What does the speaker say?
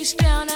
you down.